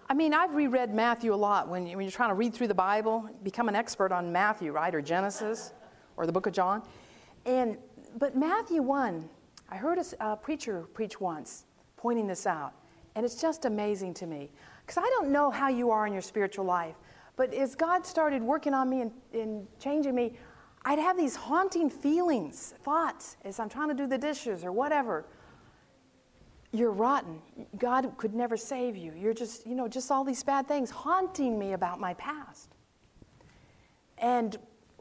S1: I mean, I've reread Matthew a lot when, when you're trying to read through the Bible, become an expert on Matthew, right, or Genesis, or the book of John. And, but Matthew 1, I heard a, a preacher preach once pointing this out. And it's just amazing to me. Because I don't know how you are in your spiritual life, but as God started working on me and, and changing me, I'd have these haunting feelings, thoughts, as I'm trying to do the dishes or whatever. You're rotten. God could never save you. You're just, you know, just all these bad things haunting me about my past. And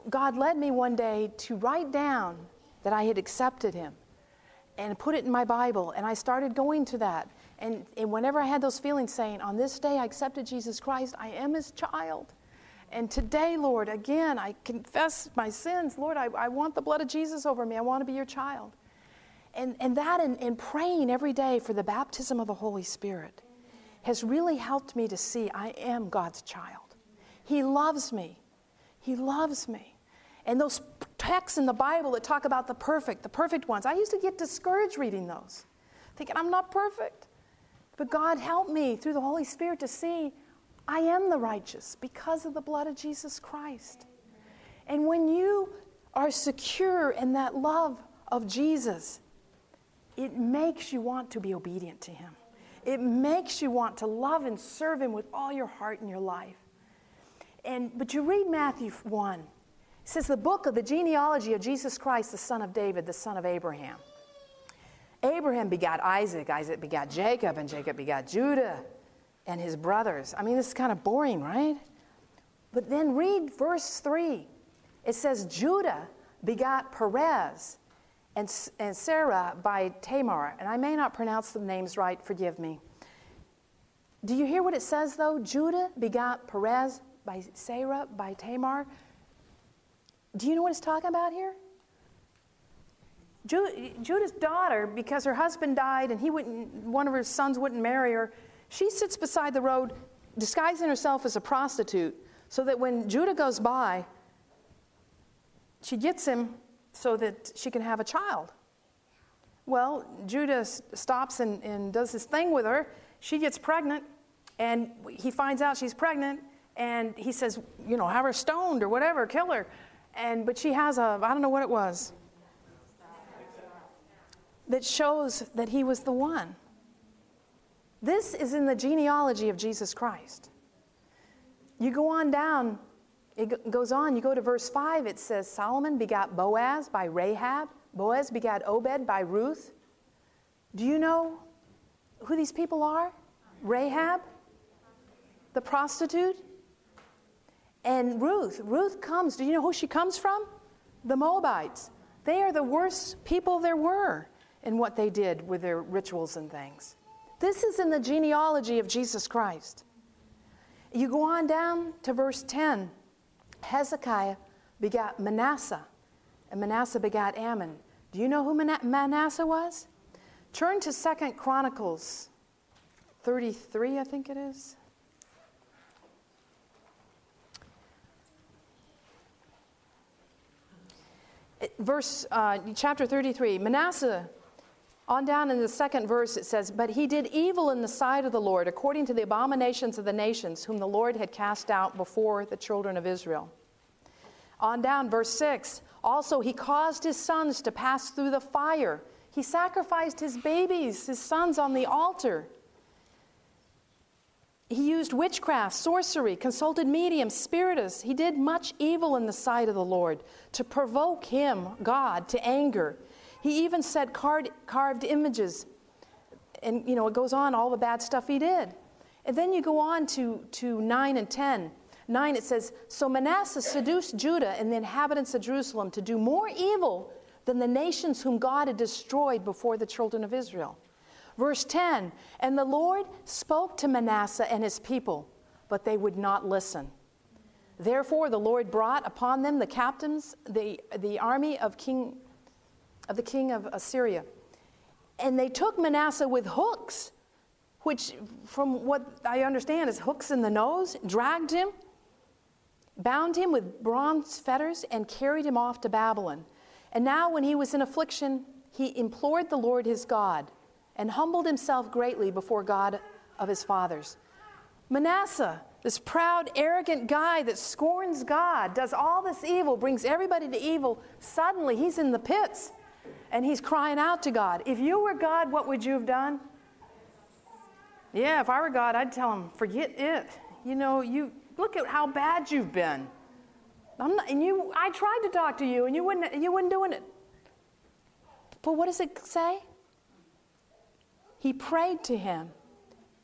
S1: God led me one day to write down that I had accepted Him and put it in my Bible. And I started going to that. And, and whenever I had those feelings saying, On this day I accepted Jesus Christ, I am his child. And today, Lord, again, I confess my sins. Lord, I, I want the blood of Jesus over me. I want to be your child. And, and that and, and praying every day for the baptism of the Holy Spirit has really helped me to see I am God's child. He loves me. He loves me. And those texts in the Bible that talk about the perfect, the perfect ones, I used to get discouraged reading those, thinking I'm not perfect. But God helped me through the Holy Spirit to see I am the righteous because of the blood of Jesus Christ. And when you are secure in that love of Jesus, it makes you want to be obedient to Him. It makes you want to love and serve Him with all your heart and your life. And, but you read Matthew 1, it says, the book of the genealogy of Jesus Christ, the son of David, the son of Abraham. Abraham begot Isaac, Isaac begot Jacob, and Jacob begot Judah and his brothers. I mean, this is kind of boring, right? But then read verse 3. It says, Judah begot Perez and, and Zerah by Tamar. And I may not pronounce the names right, forgive me. Do you hear what it says, though? Judah begot Perez by Zerah by Tamar. Do you know what it's talking about here? Judah's daughter, because her husband died and he wouldn't, one of her sons wouldn't marry her, she sits beside the road, disguising herself as a prostitute, so that when Judah goes by, she gets him so that she can have a child. Well, Judah stops and, and does his thing with her. She gets pregnant, and he finds out she's pregnant, and he says, you know, have her stoned or whatever, kill her. And but she has a, I don't know what it was that shows that he was the one. This is in the genealogy of Jesus Christ. You go on down, it goes on, you go to verse 5, it says Solomon begot Boaz by Rahab, Boaz begot Obed by Ruth. Do you know who these people are? Rahab, the prostitute, and Ruth. Ruth comes, do you know who she comes from? The Moabites. They are the worst people there were in what they did with their rituals and things. This is in the genealogy of Jesus Christ. You go on down to verse 10. Hezekiah begat Manasseh, and Manasseh begat Amon. Do you know who Manasseh was? Turn to Second Chronicles 33, I think it is. Verse, uh, chapter 33 Manasseh on down in the second verse, it says, But he did evil in the sight of the Lord, according to the abominations of the nations, whom the Lord had cast out before the children of Israel. On down, verse 6 Also, he caused his sons to pass through the fire. He sacrificed his babies, his sons, on the altar. He used witchcraft, sorcery, consulted mediums, spiritists. He did much evil in the sight of the Lord to provoke him, God, to anger. He even set card, carved images. And, you know, it goes on, all the bad stuff he did. And then you go on to, to 9 and 10. 9, it says, So Manasseh seduced Judah and the inhabitants of Jerusalem to do more evil than the nations whom God had destroyed before the children of Israel. Verse 10 And the Lord spoke to Manasseh and his people, but they would not listen. Therefore, the Lord brought upon them the captains, the, the army of King of the king of Assyria. And they took Manasseh with hooks, which, from what I understand, is hooks in the nose, dragged him, bound him with bronze fetters, and carried him off to Babylon. And now, when he was in affliction, he implored the Lord his God and humbled himself greatly before God of his fathers. Manasseh, this proud, arrogant guy that scorns God, does all this evil, brings everybody to evil, suddenly he's in the pits and he's crying out to God. If you were God, what would you have done? Yeah, if I were God, I'd tell him, forget it. You know, you look at how bad you've been. I'm not, and you, I tried to talk to you, and you wouldn't, you wouldn't doing it. But what does it say? He prayed to him,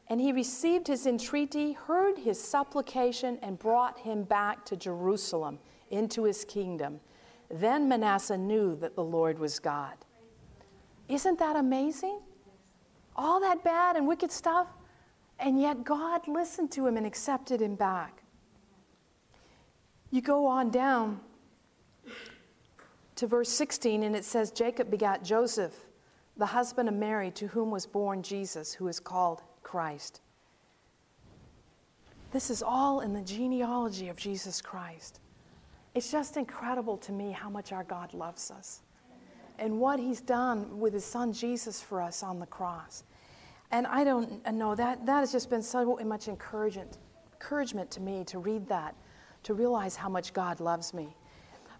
S1: and he received his entreaty, heard his supplication, and brought him back to Jerusalem into his kingdom. Then Manasseh knew that the Lord was God. Isn't that amazing? All that bad and wicked stuff, and yet God listened to him and accepted him back. You go on down to verse 16, and it says Jacob begat Joseph, the husband of Mary, to whom was born Jesus, who is called Christ. This is all in the genealogy of Jesus Christ. It's just incredible to me how much our God loves us and what He's done with His Son Jesus for us on the cross. And I don't know, that, that has just been so much encouragement, encouragement to me to read that, to realize how much God loves me.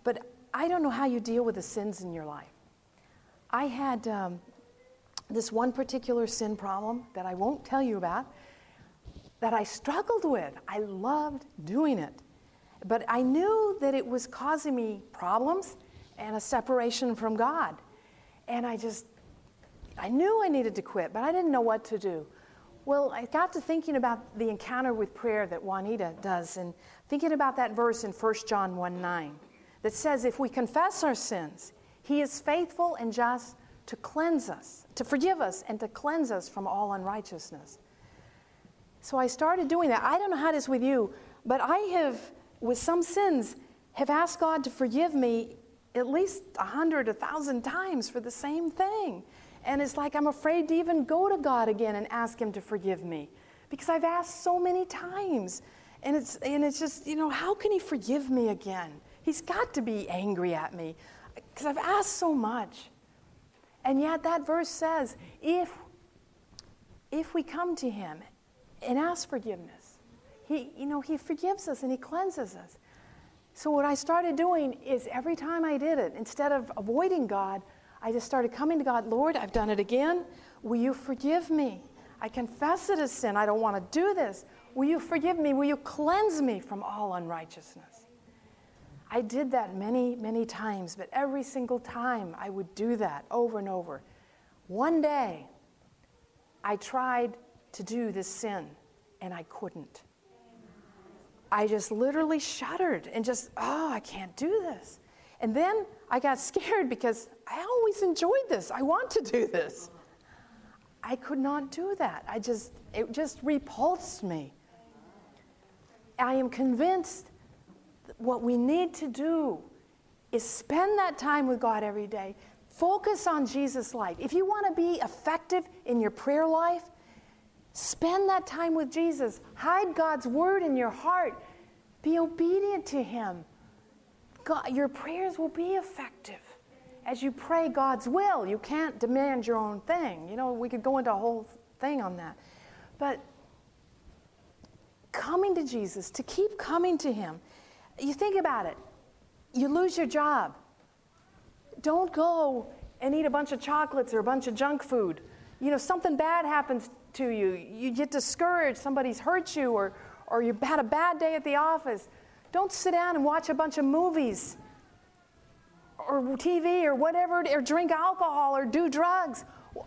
S1: But I don't know how you deal with the sins in your life. I had um, this one particular sin problem that I won't tell you about that I struggled with. I loved doing it. But I knew that it was causing me problems and a separation from God. And I just, I knew I needed to quit, but I didn't know what to do. Well, I got to thinking about the encounter with prayer that Juanita does, and thinking about that verse in 1 John 1 9 that says, If we confess our sins, he is faithful and just to cleanse us, to forgive us, and to cleanse us from all unrighteousness. So I started doing that. I don't know how it is with you, but I have, with some sins, have asked God to forgive me at least a hundred, a thousand times for the same thing. And it's like I'm afraid to even go to God again and ask Him to forgive me because I've asked so many times. And it's, and it's just, you know, how can He forgive me again? He's got to be angry at me because I've asked so much. And yet that verse says, if, if we come to him and ask forgiveness, he, you know, he forgives us and he cleanses us. So what I started doing is every time I did it, instead of avoiding God, I just started coming to God, Lord, I've done it again. Will you forgive me? I confess it as sin. I don't want to do this. Will you forgive me? Will you cleanse me from all unrighteousness? I did that many, many times, but every single time I would do that over and over. One day, I tried to do this sin and I couldn't. I just literally shuddered and just, oh, I can't do this. And then I got scared because I always enjoyed this. I want to do this. I could not do that. I just, it just repulsed me. I am convinced what we need to do is spend that time with God every day. Focus on Jesus' life. If you want to be effective in your prayer life, spend that time with Jesus. Hide God's word in your heart. Be obedient to Him. God, your prayers will be effective as you pray God's will. You can't demand your own thing. You know, we could go into a whole thing on that. But coming to Jesus, to keep coming to Him, you think about it. You lose your job. Don't go and eat a bunch of chocolates or a bunch of junk food. You know, something bad happens to you. You get discouraged, somebody's hurt you, or, or you had a bad day at the office. Don't sit down and watch a bunch of movies or TV or whatever, or drink alcohol or do drugs.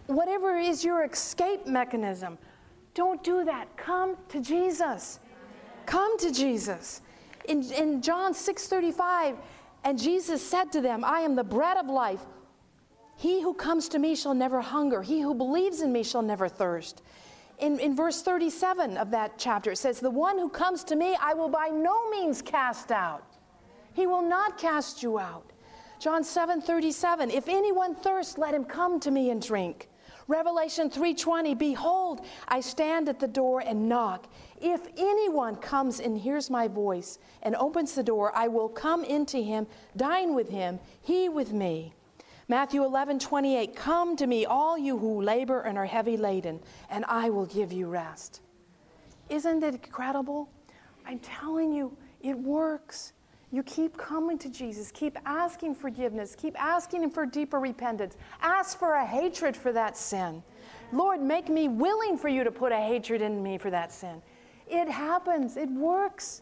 S1: Whatever is your escape mechanism, don't do that. Come to Jesus. Come to Jesus in, in John 6:35, and Jesus said to them, I am the bread of life. He who comes to me shall never hunger. He who believes in me shall never thirst. In, in verse 37 of that chapter, it says, The one who comes to me, I will by no means cast out. He will not cast you out. John 7 37, If anyone thirsts, let him come to me and drink. Revelation 3:20 Behold I stand at the door and knock if anyone comes and hears my voice and opens the door I will come into him dine with him he with me Matthew 11:28 Come to me all you who labor and are heavy laden and I will give you rest Isn't it incredible I'm telling you it works you keep coming to Jesus, keep asking forgiveness, keep asking Him for deeper repentance. Ask for a hatred for that sin. Lord, make me willing for you to put a hatred in me for that sin. It happens, it works.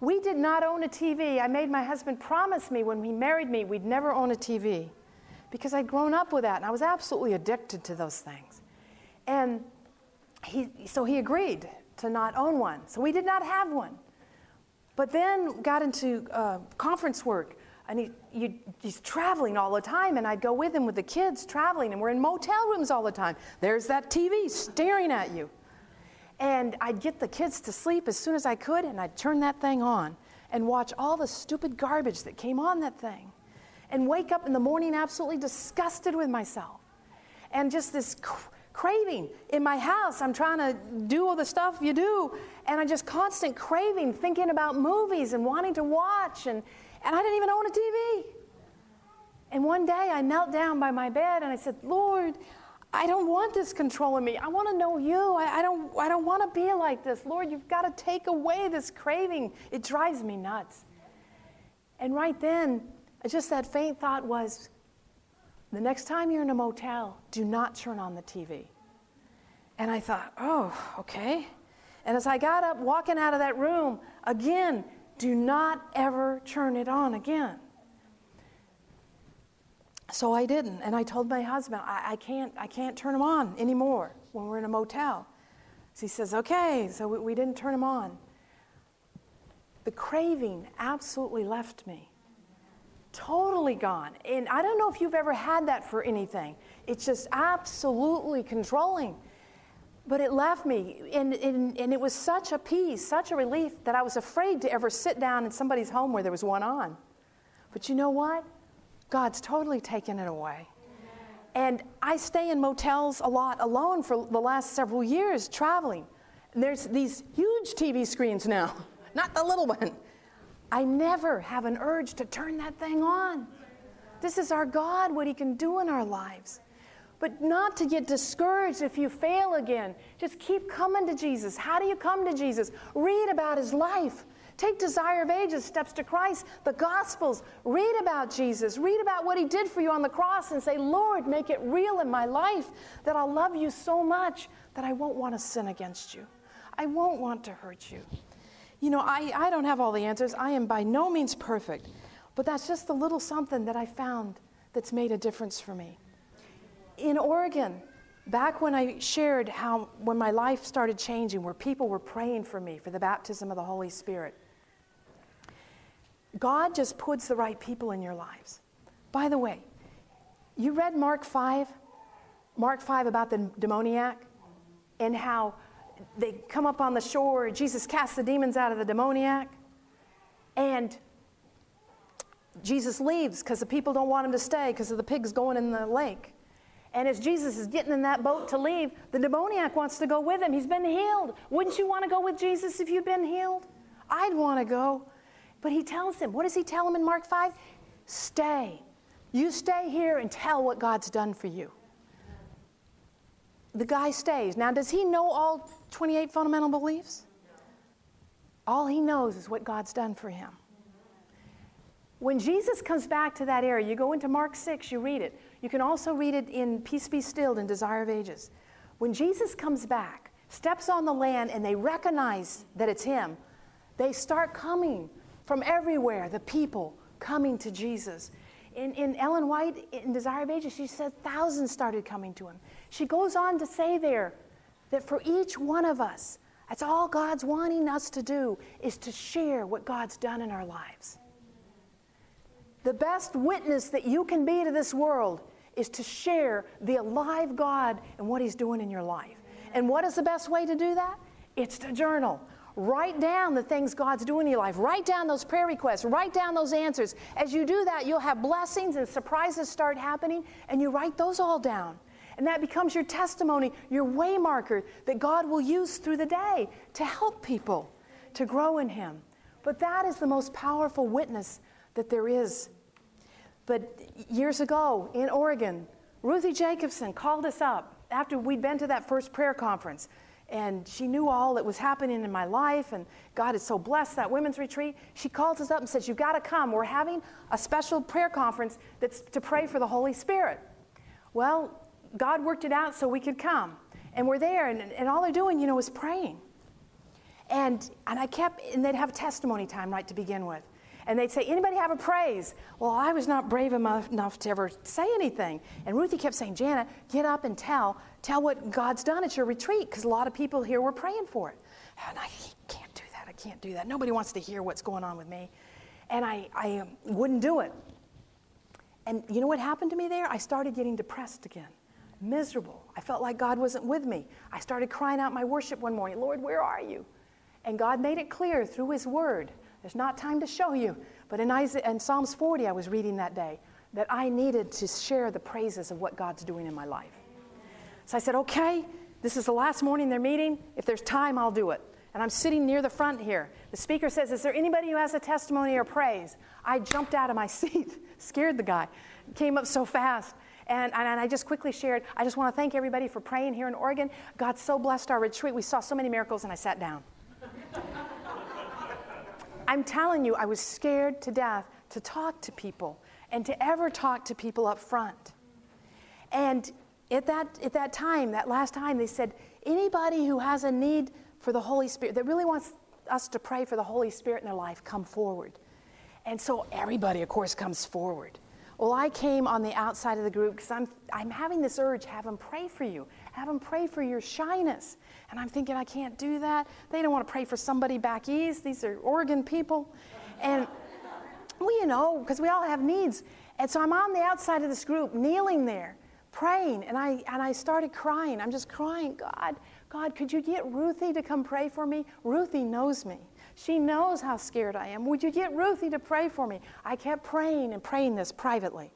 S1: We did not own a TV. I made my husband promise me when he married me we'd never own a TV because I'd grown up with that and I was absolutely addicted to those things. And he, so he agreed to not own one. So we did not have one. But then got into uh, conference work. and he, you, he's traveling all the time, and I'd go with him with the kids traveling, and we're in motel rooms all the time. There's that TV staring at you. And I'd get the kids to sleep as soon as I could, and I'd turn that thing on and watch all the stupid garbage that came on that thing, and wake up in the morning absolutely disgusted with myself. And just this cr- craving in my house. I'm trying to do all the stuff you do, and I just constant craving, thinking about movies and wanting to watch, and and I didn't even own a TV. And one day I knelt down by my bed and I said, Lord, I don't want this controlling me. I want to know you. I, I don't, I don't want to be like this. Lord, you've got to take away this craving. It drives me nuts. And right then, just that faint thought was the next time you're in a motel, do not turn on the TV. And I thought, oh, okay. And as I got up, walking out of that room, again, do not ever turn it on again. So I didn't, and I told my husband, I, I can't, I can't turn them on anymore when we're in a motel. So he says, okay, so we, we didn't turn them on. The craving absolutely left me. Totally gone. And I don't know if you've ever had that for anything. It's just absolutely controlling. But it left me, and, and, and it was such a peace, such a relief that I was afraid to ever sit down in somebody's home where there was one on. But you know what? God's totally taken it away. And I stay in motels a lot alone for the last several years traveling. There's these huge TV screens now, not the little one. I never have an urge to turn that thing on. This is our God, what He can do in our lives. But not to get discouraged if you fail again. Just keep coming to Jesus. How do you come to Jesus? Read about his life. Take Desire of Ages, Steps to Christ, the Gospels. Read about Jesus. Read about what he did for you on the cross and say, Lord, make it real in my life that I'll love you so much that I won't want to sin against you. I won't want to hurt you. You know, I, I don't have all the answers. I am by no means perfect. But that's just the little something that I found that's made a difference for me in Oregon, back when I shared how, when my life started changing, where people were praying for me for the baptism of the Holy Spirit, God just puts the right people in your lives. By the way, you read Mark 5, Mark 5 about the demoniac and how they come up on the shore, Jesus casts the demons out of the demoniac, and Jesus leaves because the people don't want him to stay because of the pigs going in the lake. And as Jesus is getting in that boat to leave, the demoniac wants to go with him. He's been healed. Wouldn't you want to go with Jesus if you've been healed? I'd want to go. But he tells him, what does he tell him in Mark 5? Stay. You stay here and tell what God's done for you. The guy stays. Now, does he know all 28 fundamental beliefs? All he knows is what God's done for him. When Jesus comes back to that area, you go into Mark 6, you read it. You can also read it in Peace Be Stilled and Desire of Ages. When Jesus comes back, steps on the land, and they recognize that it's him, they start coming from everywhere, the people coming to Jesus. In, in Ellen White, in Desire of Ages, she said thousands started coming to him. She goes on to say there that for each one of us, that's all God's wanting us to do is to share what God's done in our lives. The best witness that you can be to this world is to share the alive God and what He's doing in your life. And what is the best way to do that? It's to journal. Write down the things God's doing in your life. Write down those prayer requests. Write down those answers. As you do that, you'll have blessings and surprises start happening, and you write those all down. And that becomes your testimony, your way marker that God will use through the day to help people to grow in Him. But that is the most powerful witness that there is but years ago in Oregon, Ruthie Jacobsen called us up after we'd been to that first prayer conference. And she knew all that was happening in my life, and God is so blessed that women's retreat. She calls us up and says You've got to come. We're having a special prayer conference that's to pray for the Holy Spirit. Well, God worked it out so we could come. And we're there, and, and all they're doing, you know, is praying. And, and I kept, and they'd have testimony time right to begin with and they'd say, Anybody have a praise? Well, I was not brave enough to ever say anything. And Ruthie kept saying, Janet, get up and tell, tell what God's done at your retreat, because a lot of people here were praying for it. And I can't do that. I can't do that. Nobody wants to hear what's going on with me. and I, I um, wouldn't do it. And you know what happened to me there? I started getting depressed again, miserable. I felt like God wasn't with me. I started crying out my worship one morning Lord, where are you? And God made it clear through His Word. There's not time to show you, but in, Isaiah, in Psalms 40, I was reading that day that I needed to share the praises of what God's doing in my life. So I said, okay, this is the last morning they're meeting. If there's time, I'll do it. And I'm sitting near the front here. The speaker says, Is there anybody who has a testimony or praise? I jumped out of my seat, scared the guy, came up so fast. And, and, I just quickly shared, I just want to thank everybody for praying here in Oregon. God so blessed our retreat. We saw so many miracles, and I sat down. I'm telling you, I was scared to death to talk to people and to ever talk to people up front. And at that, at that time, that last time, they said, anybody who has a need for the Holy Spirit, that really wants us to pray for the Holy Spirit in their life, come forward. And so everybody, of course, comes forward. Well, I came on the outside of the group because I'm, I'm having this urge have them pray for you, have them pray for your shyness. And I'm thinking, I can't do that. They don't want to pray for somebody back east. These are Oregon people. And, well, you know, because we all have needs. And so I'm on the outside of this group, kneeling there, praying. And I, and I started crying. I'm just crying, God, God, could you get Ruthie to come pray for me? Ruthie knows me. She knows how scared I am. Would you get Ruthie to pray for me? I kept praying and praying this privately.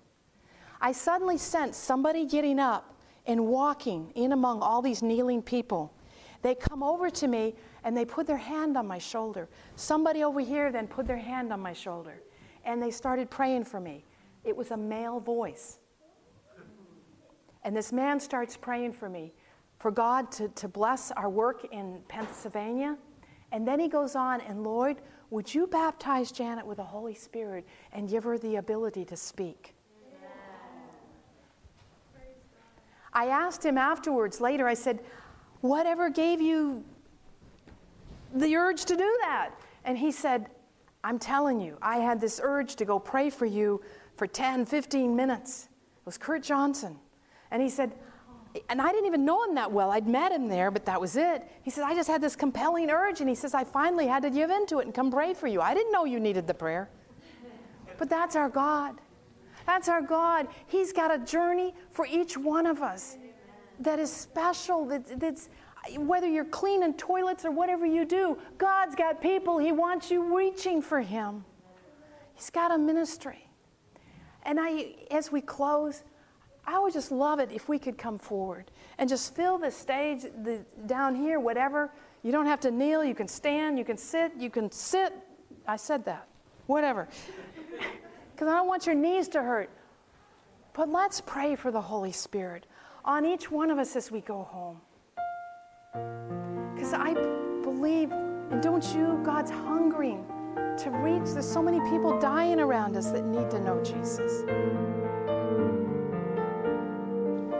S1: I suddenly sensed somebody getting up and walking in among all these kneeling people. They come over to me and they put their hand on my shoulder. Somebody over here then put their hand on my shoulder and they started praying for me. It was a male voice. And this man starts praying for me for God to, to bless our work in Pennsylvania. And then he goes on, and Lord, would you baptize Janet with the Holy Spirit and give her the ability to speak? I asked him afterwards, later, I said, Whatever gave you the urge to do that? And he said, I'm telling you, I had this urge to go pray for you for 10, 15 minutes. It was Kurt Johnson. And he said, and I didn't even know him that well. I'd met him there, but that was it. He said, I just had this compelling urge. And he says, I finally had to give into it and come pray for you. I didn't know you needed the prayer. But that's our God. That's our God. He's got a journey for each one of us that is special. That, that's whether you're cleaning toilets or whatever you do, God's got people. He wants you reaching for Him. He's got a ministry. And I, as we close, I would just love it if we could come forward and just fill the stage the, down here, whatever. You don't have to kneel, you can stand, you can sit, you can sit. I said that, whatever. Because I don't want your knees to hurt. But let's pray for the Holy Spirit on each one of us as we go home. Because I believe, and don't you, God's hungering to reach. There's so many people dying around us that need to know Jesus.